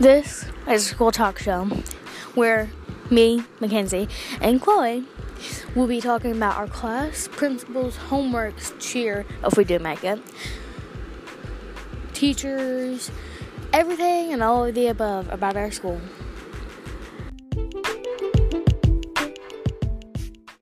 This is a school talk show where me, Mackenzie, and Chloe will be talking about our class, principals, homeworks, cheer, if we do make it, teachers, everything and all of the above about our school.